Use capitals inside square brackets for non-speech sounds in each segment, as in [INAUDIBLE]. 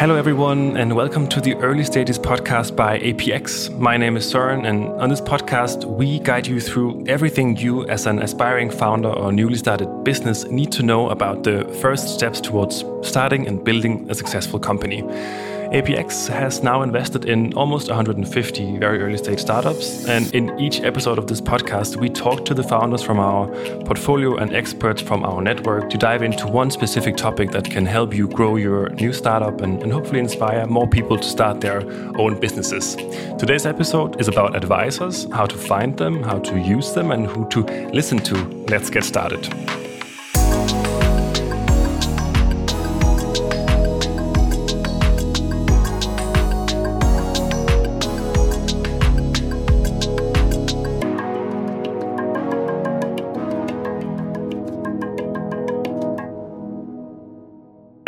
Hello, everyone, and welcome to the Early Stages podcast by APX. My name is Soren, and on this podcast, we guide you through everything you, as an aspiring founder or newly started business, need to know about the first steps towards starting and building a successful company. APX has now invested in almost 150 very early stage startups. And in each episode of this podcast, we talk to the founders from our portfolio and experts from our network to dive into one specific topic that can help you grow your new startup and, and hopefully inspire more people to start their own businesses. Today's episode is about advisors, how to find them, how to use them, and who to listen to. Let's get started.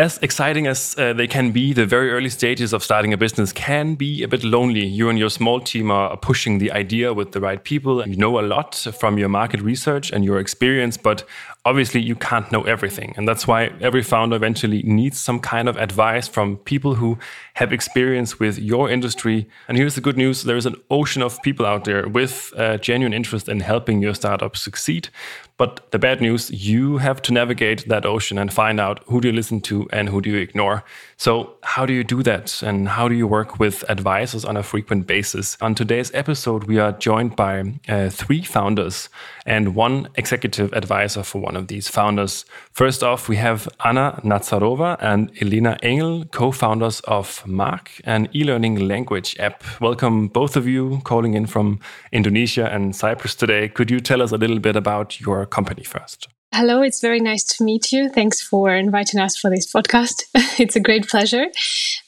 As exciting as uh, they can be, the very early stages of starting a business can be a bit lonely. You and your small team are pushing the idea with the right people. You know a lot from your market research and your experience, but obviously you can't know everything. And that's why every founder eventually needs some kind of advice from people who have experience with your industry. And here's the good news there is an ocean of people out there with uh, genuine interest in helping your startup succeed. But the bad news, you have to navigate that ocean and find out who do you listen to and who do you ignore. So, how do you do that? And how do you work with advisors on a frequent basis? On today's episode, we are joined by uh, three founders and one executive advisor for one of these founders. First off, we have Anna Nazarova and Elena Engel, co founders of Marq, an e learning language app. Welcome, both of you, calling in from Indonesia and Cyprus today. Could you tell us a little bit about your company first? Hello, it's very nice to meet you. Thanks for inviting us for this podcast. [LAUGHS] it's a great pleasure.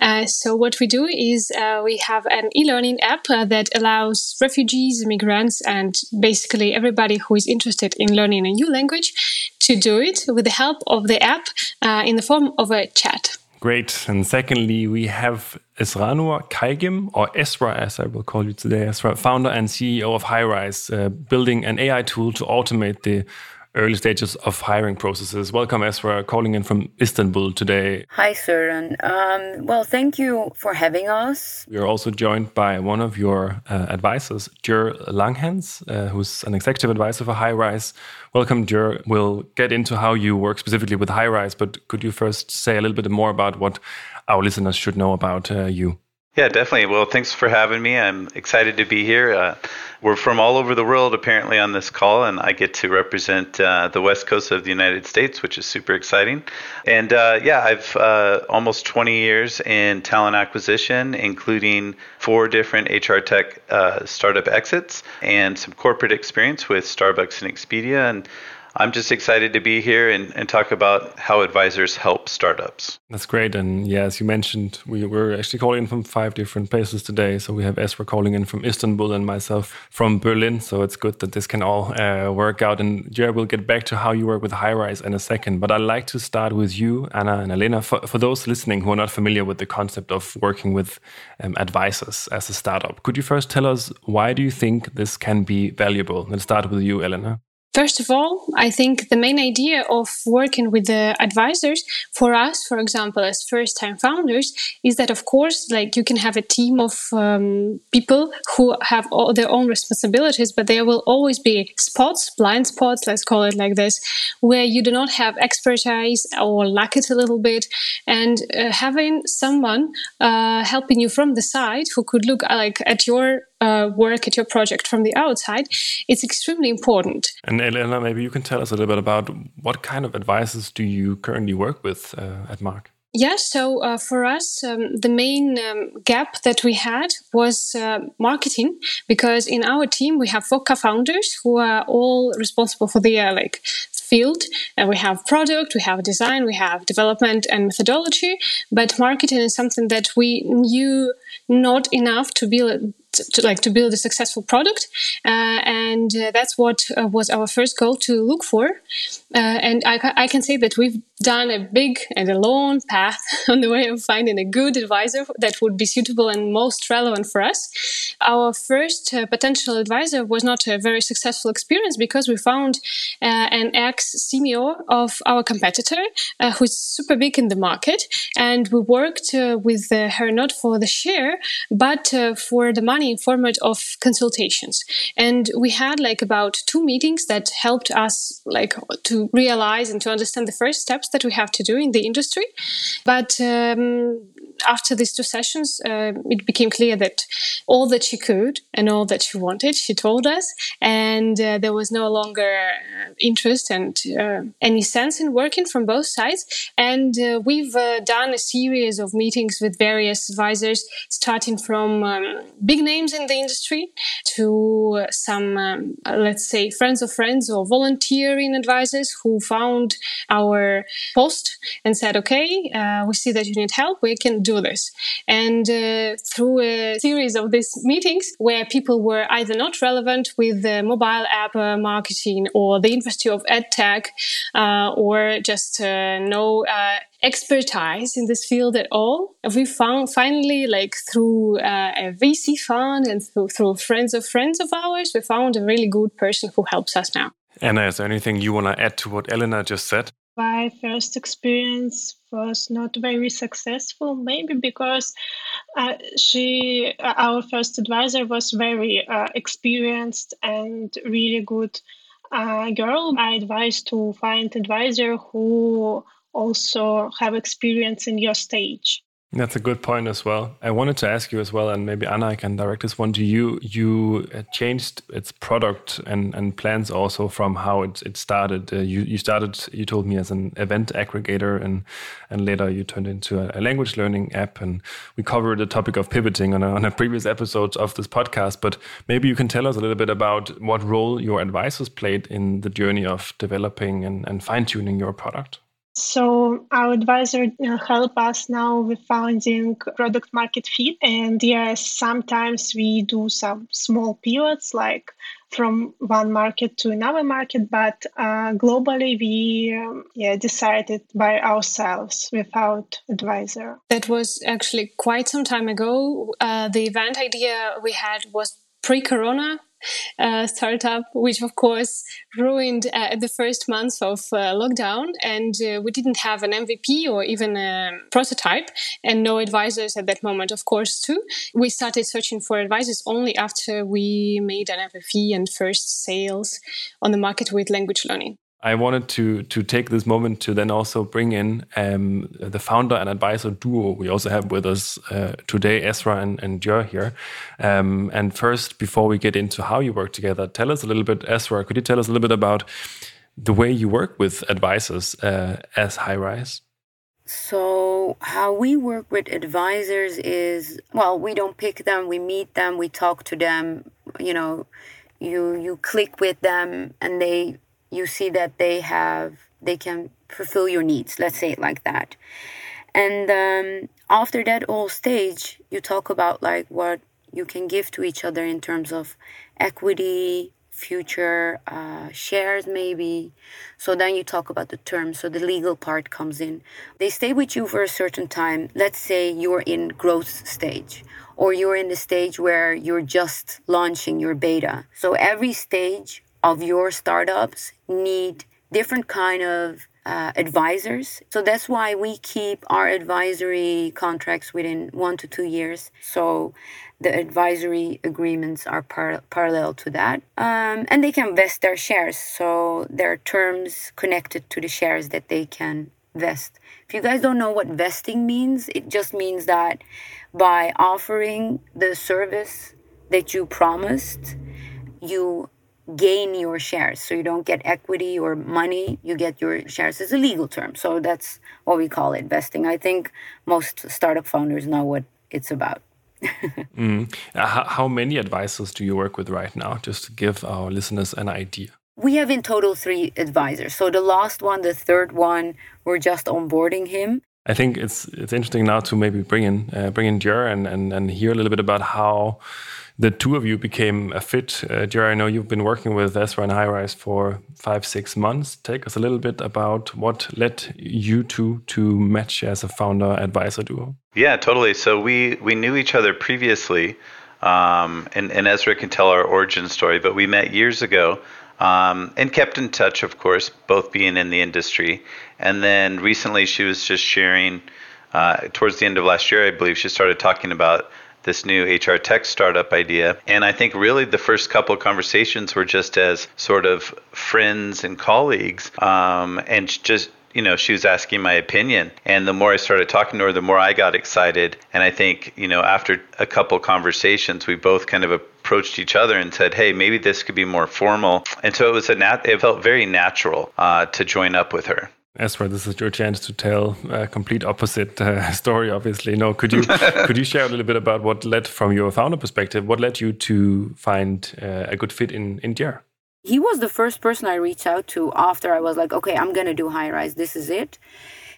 Uh, so, what we do is uh, we have an e learning app uh, that allows refugees, immigrants, and basically everybody who is interested in learning a new language to do it with the help of the app uh, in the form of a chat. Great. And secondly, we have Esranur Kaygin, or Esra as I will call you today, Esra, founder and CEO of Hirize, uh, building an AI tool to automate the early stages of hiring processes. Welcome, Esra, calling in from Istanbul today. Hi, Søren. Um, well, thank you for having us. We are also joined by one of your uh, advisors, Jer Langhans, uh, who's an executive advisor for Hirize. Welcome, Jer. We'll get into how you work specifically with Hirize, but could you first say a little bit more about what our listeners should know about uh, you? Yeah, definitely. Well, thanks for having me. I'm excited to be here. Uh, we're from all over the world, apparently, on this call, and I get to represent uh, the West Coast of the United States, which is super exciting. And uh, yeah, I've uh, almost 20 years in talent acquisition, including four different HR tech uh, startup exits and some corporate experience with Starbucks and Expedia. And I'm just excited to be here and, and talk about how advisors help startups. That's great. And yeah, as you mentioned, we were actually calling in from five different places today. So we have Esra calling in from Istanbul and myself from Berlin. So it's good that this can all uh, work out. And Jared, we'll get back to how you work with Hirize in a second. But I'd like to start with you, Anna and Elena. For, for those listening who are not familiar with the concept of working with um, advisors as a startup, could you first tell us why do you think this can be valuable? Let's start with you, Elena. First of all, I think the main idea of working with the advisors for us, for example, as first time founders, is that of course, like you can have a team of um, people who have all their own responsibilities, but there will always be spots, blind spots, let's call it like this, where you do not have expertise or lack it a little bit. And uh, having someone uh, helping you from the side who could look like at your uh, work at your project from the outside, it's extremely important. And Elena, maybe you can tell us a little bit about what kind of advices do you currently work with uh, at Marq? Yeah, so uh, for us, um, the main um, gap that we had was uh, marketing, because in our team we have four co-founders who are all responsible for the uh, like field, and we have product, we have design, we have development and methodology. But marketing is something that we knew not enough to build to, like to build a successful product uh, and uh, that's what uh, was our first goal to look for. Uh, and I, I, can say that we've done a big and a long path [LAUGHS] on the way of finding a good advisor that would be suitable and most relevant for us. Our first uh, potential advisor was not a very successful experience because we found uh, an ex CMO of our competitor who's super big in the market, and we worked with her not for the share but for the money in format of consultations. And we had like about two meetings that helped us like to realize and to understand the first steps that we have to do in the industry. But um, after these two sessions, uh, it became clear that all that she could and all that she wanted, she told us, and uh, there was no longer uh, interest and uh, any sense in working from both sides. And uh, we've uh, done a series of meetings with various advisors, starting from um, big names in the industry to some, um, let's say, friends of friends or volunteering advisors who found our post and said, "Okay, we see that you need help. We can do this. And uh, through a series of these meetings where people were either not relevant with the mobile app uh, marketing or the industry of edtech uh, or just uh, no uh, expertise in this field at all. We found finally, like through uh, a VC fund and through, through friends of friends of ours, we found a really good person who helps us now. Anna, is there anything you want to add to what Elena just said? my first experience was not very successful maybe because uh, she uh, our first advisor was very uh, experienced and really good uh, girl i advise to find advisor who also have experience in your stage that's a good point as well. I wanted to ask you as well, and maybe Anna, I can direct this one to you. You uh, changed its product and, and plans also from how it, it started. Uh, you, you started, you told me, as an event aggregator, and, and later you turned into a, a language learning app. And we covered the topic of pivoting on a, on a previous episode of this podcast. But maybe you can tell us a little bit about what role your advisors played in the journey of developing and, and fine tuning your product. So our advisor help us now with finding product market fit. And yes, sometimes we do some small pivots like from one market to another market, but uh, globally we um, yeah decided by ourselves without advisor. That was actually quite some time ago. Uh, the event idea we had was pre-corona uh, startup, which of course ruined uh, the first months of uh, lockdown. And uh, we didn't have an MVP or even a prototype, and no advisors at that moment, of course, too. We started searching for advisors only after we made an MVP and first sales on the market with language learning. I wanted to to take this moment to then also bring in um, the founder and advisor duo we also have with us uh, today, Esra and, and Jer here. Um, and first, before we get into how you work together, tell us a little bit, Esra, could you tell us a little bit about the way you work with advisors uh, as Hirize? So, how we work with advisors is well, we don't pick them, we meet them, we talk to them, you know, you you click with them and they you see that they have they can fulfill your needs. Let's say it like that. And um, after that whole stage you talk about like what you can give to each other in terms of equity future uh, shares maybe. So then you talk about the terms. So the legal part comes in. They stay with you for a certain time. Let's say you're in growth stage or you're in the stage where you're just launching your beta. So every stage of your startups need different kind of uh, advisors. So that's why we keep our advisory contracts within one to two years. So the advisory agreements are par- parallel to that. Um, and they can vest their shares. So there are terms connected to the shares that they can vest. If you guys don't know what vesting means, it just means that by offering the service that you promised, you gain your shares. So you don't get equity or money, you get your shares. It's a legal term. So that's what we call it vesting. I think most startup founders know what it's about. [LAUGHS] mm. how, how many advisors do you work with right now, just to give our listeners an idea? We have in total three advisors. So the last one, the third one, we're just onboarding him. I think it's it's interesting now to maybe bring in uh, bring in Jer and, and and hear a little bit about how the two of you became a fit. Uh, Jerry, I know you've been working with Esra and Hirize for five, six months. Take us a little bit about what led you two to match as a founder advisor duo. Yeah, totally. So we we knew each other previously, um, and, and Esra can tell our origin story. But we met years ago. Um, and kept in touch, of course, both being in the industry. And then recently, she was just sharing, uh, towards the end of last year, I believe, she started talking about this new HR tech startup idea. And I think really the first couple of conversations were just as sort of friends and colleagues, um, and just you know, she was asking my opinion. And the more I started talking to her, the more I got excited. And I think, you know, after a couple conversations, we both kind of approached each other and said, hey, maybe this could be more formal. And so it was a nat- it felt very natural uh, to join up with her. Esra, this is your chance to tell a complete opposite uh, [LAUGHS] story. Obviously, no. Could you [LAUGHS] could you share a little bit about what led, from your founder perspective, what led you to find uh, a good fit in in Jer? He was the first person I reached out to after I was like, okay, I'm gonna do Hirize. This is it.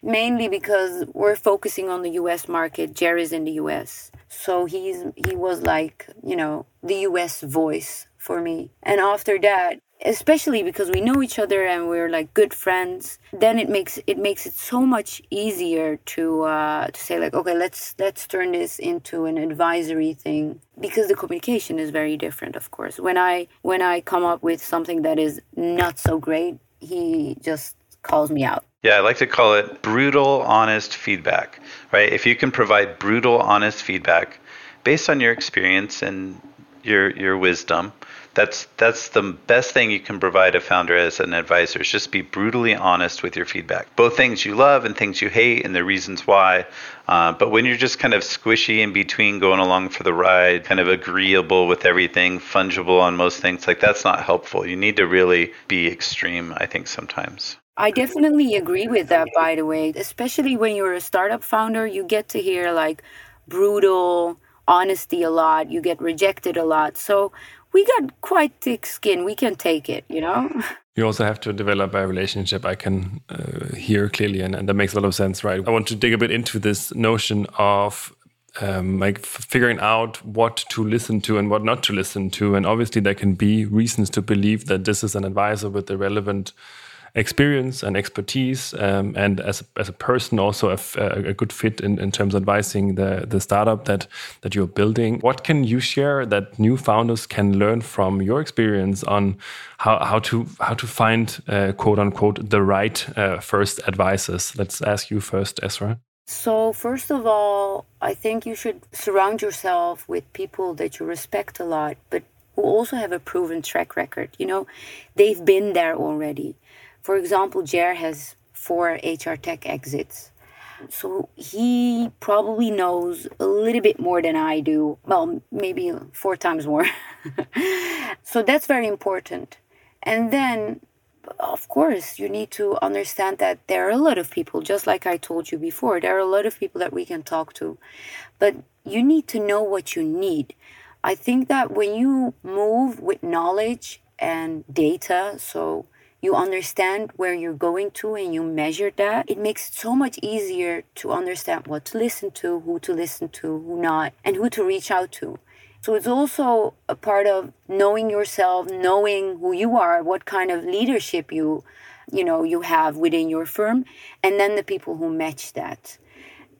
Mainly because we're focusing on the U.S. market. Jerry's in the U.S., so he's he was like, you know, the U.S. voice for me. And after that, especially because we know each other and we're like good friends then it makes it makes it so much easier to uh, to say like okay let's let's turn this into an advisory thing because the communication is very different of course when i when i come up with something that is not so great he just calls me out yeah, I like to call it brutal, honest feedback, right? If you can provide brutal, honest feedback based on your experience and your your wisdom, that's that's the best thing you can provide a founder as an advisor is just be brutally honest with your feedback both things you love and things you hate and the reasons why uh, but when you're just kind of squishy in between going along for the ride kind of agreeable with everything fungible on most things like that's not helpful you need to really be extreme i think sometimes I definitely agree with that, by the way. Especially when you're a startup founder, you get to hear like brutal honesty a lot, you get rejected a lot. So we got quite thick skin. We can take it, you know? [LAUGHS] You also have to develop a relationship. I can uh, hear clearly, and, and that makes a lot of sense, right? I want to dig a bit into this notion of um, like figuring out what to listen to and what not to listen to. And obviously, there can be reasons to believe that this is an advisor with the relevant experience and expertise, um, and as a, as a person also a, a good fit in, in terms of advising the the startup that that you're building. What can you share that new founders can learn from your experience on how how to how to find uh, quote unquote the right uh, first advisors? Let's ask you first, Esra. So, first of all, I think you should surround yourself with people that you respect a lot, but who also have a proven track record. You know, they've been there already. For example, Jer has four HR tech exits. So he probably knows a little bit more than I do. Well, maybe four times more. [LAUGHS] so that's very important. And then, of course, you need to understand that there are a lot of people, just like I told you before, there are a lot of people that we can talk to. But you need to know what you need. I think that when you move with knowledge and data, so you understand where you're going to and you measure that, it makes it so much easier to understand what to listen to, who to listen to, who not, and who to reach out to. So it's also a part of knowing yourself, knowing who you are, what kind of leadership you you know you have within your firm and then the people who match that.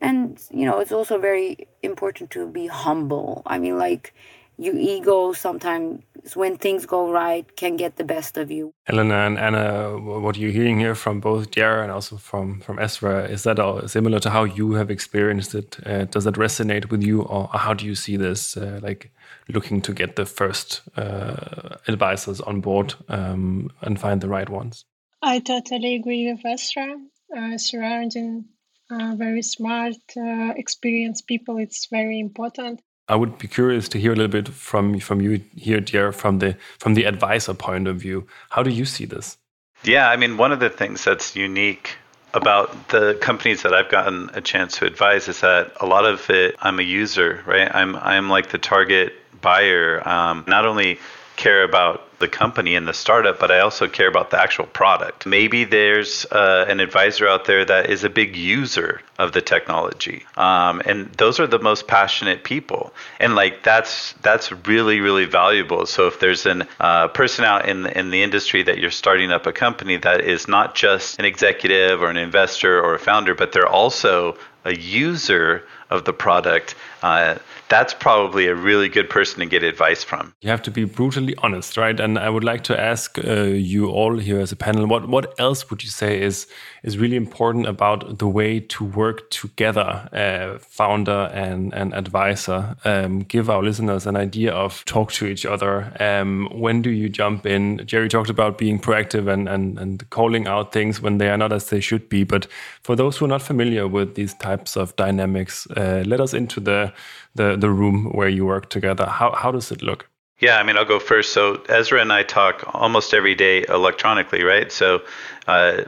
And you know, it's also very important to be humble. I mean like your ego sometimes when things go right can get the best of you. Helena and anna what you're hearing here from both Jer and also from from Esra? Is that all similar to how you have experienced it? Uh, does that resonate with you or how do you see this uh, like looking to get the first uh, advisors on board um, and find the right ones? I totally agree with Esra. Uh, surrounding uh, very smart uh, experienced people it's very important I would be curious to hear a little bit from from you here, Jer, from the from the advisor point of view. How do you see this? Yeah, I mean, one of the things that's unique about the companies that I've gotten a chance to advise is that a lot of it, I'm a user, right? I'm I'm like the target buyer. Um, not only care about the company and the startup, but I also care about the actual product. Maybe there's uh, an advisor out there that is a big user of the technology, um, and those are the most passionate people. And like that's that's really really valuable. So if there's a uh, person out in in the industry that you're starting up a company that is not just an executive or an investor or a founder, but they're also a user of the product. Uh, that's probably a really good person to get advice from. You have to be brutally honest, right? And I would like to ask uh, you all here as a panel, what what else would you say is is really important about the way to work together, uh, founder and and advisor? Um, give our listeners an idea of talk to each other. Um, when do you jump in? Jerry talked about being proactive and and and calling out things when they are not as they should be. But for those who are not familiar with these types of dynamics, uh, let us into the the the room where you work together. How how does it look? Yeah, I mean, I'll go first. So Esra and I talk almost every day electronically, right? So uh,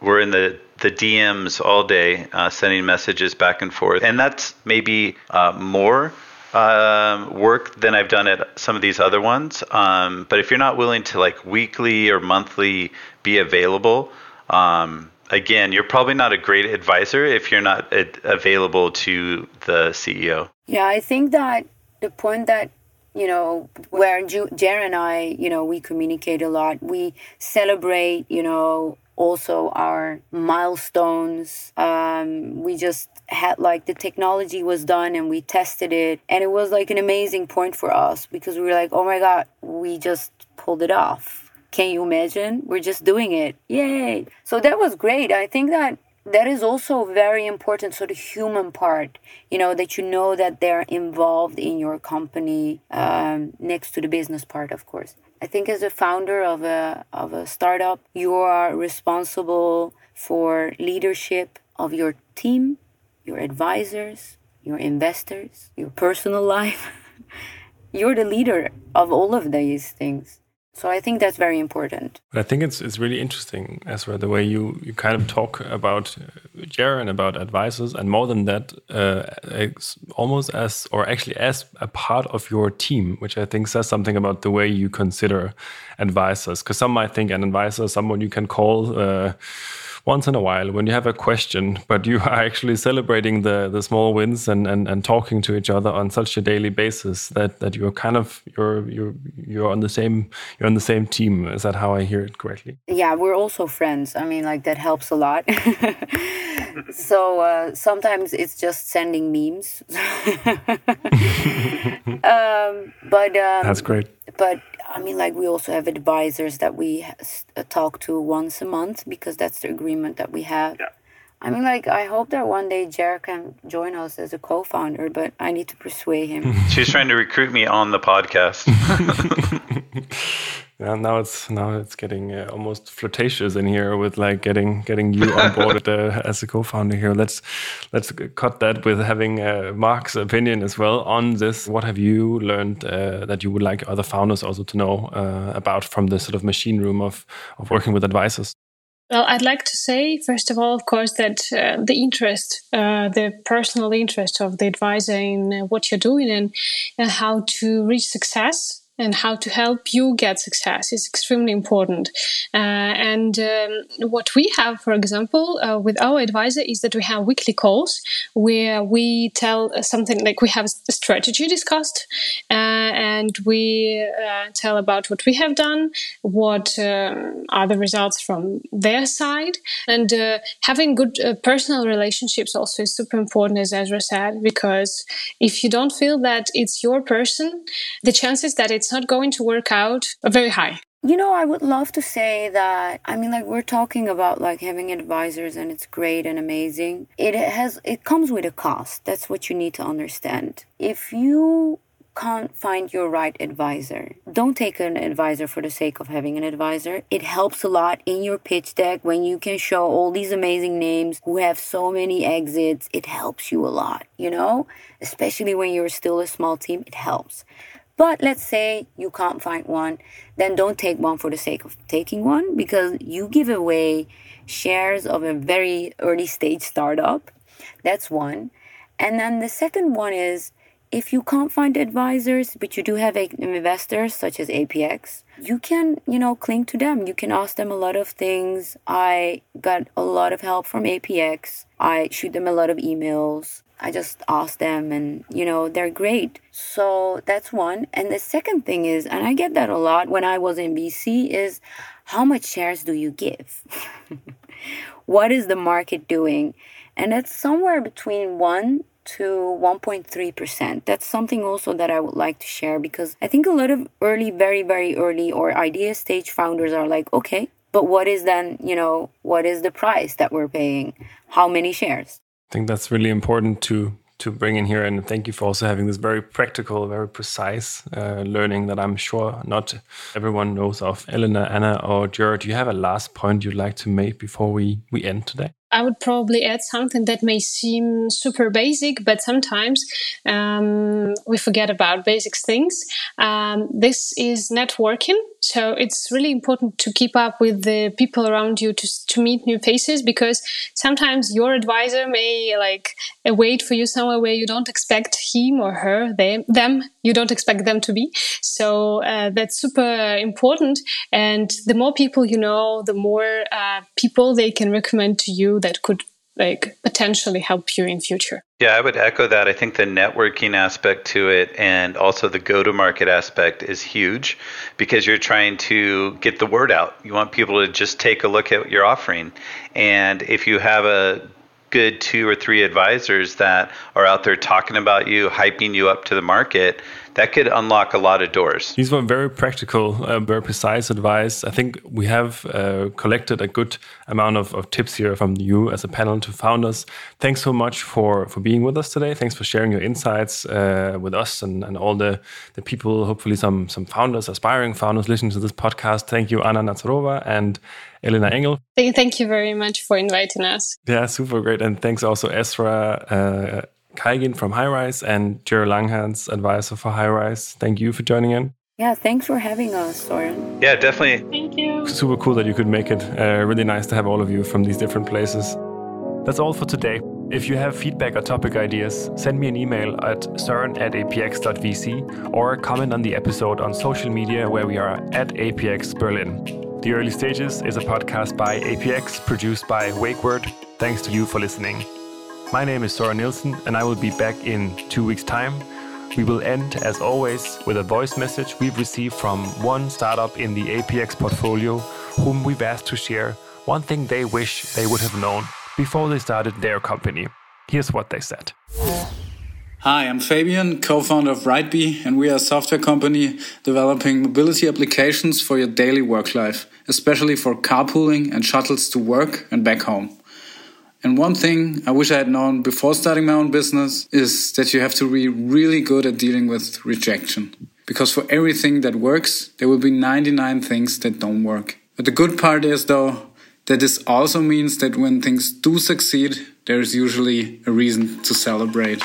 we're in the the DMs all day, uh, sending messages back and forth, and that's maybe uh, more um, work than I've done at some of these other ones. Um, but if you're not willing to like weekly or monthly be available, um, again, you're probably not a great advisor if you're not available to the CEO. Yeah, I think that the point that you know where Jer and I, you know, we communicate a lot. We celebrate, you know, also our milestones. Um, we just had like the technology was done and we tested it, and it was like an amazing point for us because we were like, oh my god, we just pulled it off can you imagine? We're just doing it. Yay. So that was great. I think that that is also very important so the human part you know that you know that they're involved in your company um, next to the business part of course i think as a founder of a of a startup you are responsible for leadership of your team your advisors your investors your personal [LAUGHS] life you're the leader of all of these things so I think that's very important. But I think it's it's really interesting well the way you you kind of talk about uh, and about advisors, and more than that, uh, almost as or actually as a part of your team, which I think says something about the way you consider advisors. Because some might think an advisor is someone you can call. Uh, once in a while when you have a question, but you are actually celebrating the the small wins and, and, and talking to each other on such a daily basis that, that you're kind of you're you're you're on the same you're on the same team. Is that how I hear it correctly? Yeah, we're also friends. I mean, like that helps a lot. [LAUGHS] so uh, sometimes it's just sending memes. [LAUGHS] [LAUGHS] um, but um, that's great. But I mean, like we also have advisors that we uh, talk to once a month because that's the agreement that we have. Yeah. I mean, like I hope that one day Jared can join us as a co-founder, but I need to persuade him. She's trying to recruit me on the podcast. [LAUGHS] [LAUGHS] Yeah, now it's now it's getting uh, almost flirtatious in here with like getting getting you on board uh, [LAUGHS] as a co-founder here. Let's let's cut that with having uh, Marq's opinion as well on this. What have you learned uh, that you would like other founders also to know uh, about from the sort of machine room of of working with advisors? Well, I'd like to say, first of all, of course, that uh, the interest, uh, the personal interest of the advisor in uh, what you're doing and, and how to reach success and how to help you get success is extremely important. Uh, and um, what we have, for example, uh, with our advisor is that we have weekly calls where we tell something like we have a strategy discussed uh, and we uh, tell about what we have done, what um, are the results from their side, and uh, having good uh, personal relationships also is super important, as Esra said, because if you don't feel that it's your person, the chances that it's not going to work out very high. You know, I would love to say that. I mean, like we're talking about like having advisors, and it's great and amazing. It has, it comes with a cost. That's what you need to understand. If you can't find your right advisor. Don't take an advisor for the sake of having an advisor. It helps a lot in your pitch deck when you can show all these amazing names who have so many exits. It helps you a lot, you know? Especially when you're still a small team, it helps. But let's say you can't find one, then don't take one for the sake of taking one because you give away shares of a very early stage startup. That's one. And then the second one is if you can't find advisors, but you do have investors such as APX, you can, you know, cling to them. You can ask them a lot of things. I got a lot of help from APX. I shoot them a lot of emails. I just ask them and you know they're great. So that's one. And the second thing is and I get that a lot when I was in BC is how much shares do you give? [LAUGHS] what is the market doing? And it's somewhere between 1 to 1.3%. That's something also that I would like to share because I think a lot of early, very, very early or idea stage founders are like, okay, but what is then, you know, what is the price that we're paying? How many shares? I think that's really important to to bring in here. And thank you for also having this very practical, very precise uh, learning that I'm sure not everyone knows of. Elena, Anna, or Jared, do you have a last point you'd like to make before we, we end today? I would probably add something that may seem super basic, but sometimes um, we forget about basic things. Um, this is networking. So it's really important to keep up with the people around you to, to meet new faces because sometimes your advisor may like wait for you somewhere where you don't expect him or her, them, them you don't expect them to be. So uh, that's super important. And the more people you know, the more uh, people they can recommend to you that could like potentially help you in future. Yeah, I would echo that. I think the networking aspect to it and also the go to market aspect is huge because you're trying to get the word out. You want people to just take a look at your offering. And if you have a good two or three advisors that are out there talking about you, hyping you up to the market, that could unlock a lot of doors. These were very practical, uh, very precise advice. I think we have uh, collected a good amount of, of, tips here from you as a panel to founders. Thanks so much for, for being with us today. Thanks for sharing your insights uh, with us and, and all the, the people, hopefully some, some founders, aspiring founders listening to this podcast. Thank you, Anna Nazarova and Elena Engel. Thank you very much for inviting us. Yeah, super great. And thanks also, Esra. Uh, Kaygin from Hirize and Jerry Langhans, advisor for Hirize. Thank you for joining in. Yeah, thanks for having us, Soren. Yeah, definitely. Thank you. Super cool that you could make it. Uh, really nice to have all of you from these different places. That's all for today. If you have feedback or topic ideas, send me an email at soren at apx.vc or comment on the episode on social media where we are at APX Berlin. The Early Stages is a podcast by APX produced by WakeWord. Thanks to you for listening. My name is Soren Nielsen, and I will be back in two weeks' time. We will end, as always, with a voice message we've received from one startup in the APX portfolio whom we've asked to share one thing they wish they would have known before they started their company. Here's what they said. Hi, I'm Fabian, co-founder of Rightbee, and we are a software company developing mobility applications for your daily work life, especially for carpooling and shuttles to work and back home. And one thing I wish I had known before starting my own business is that you have to be really good at dealing with rejection. Because for everything that works, there will be 99 things that don't work. But the good part is, though, that this also means that when things do succeed, there is usually a reason to celebrate.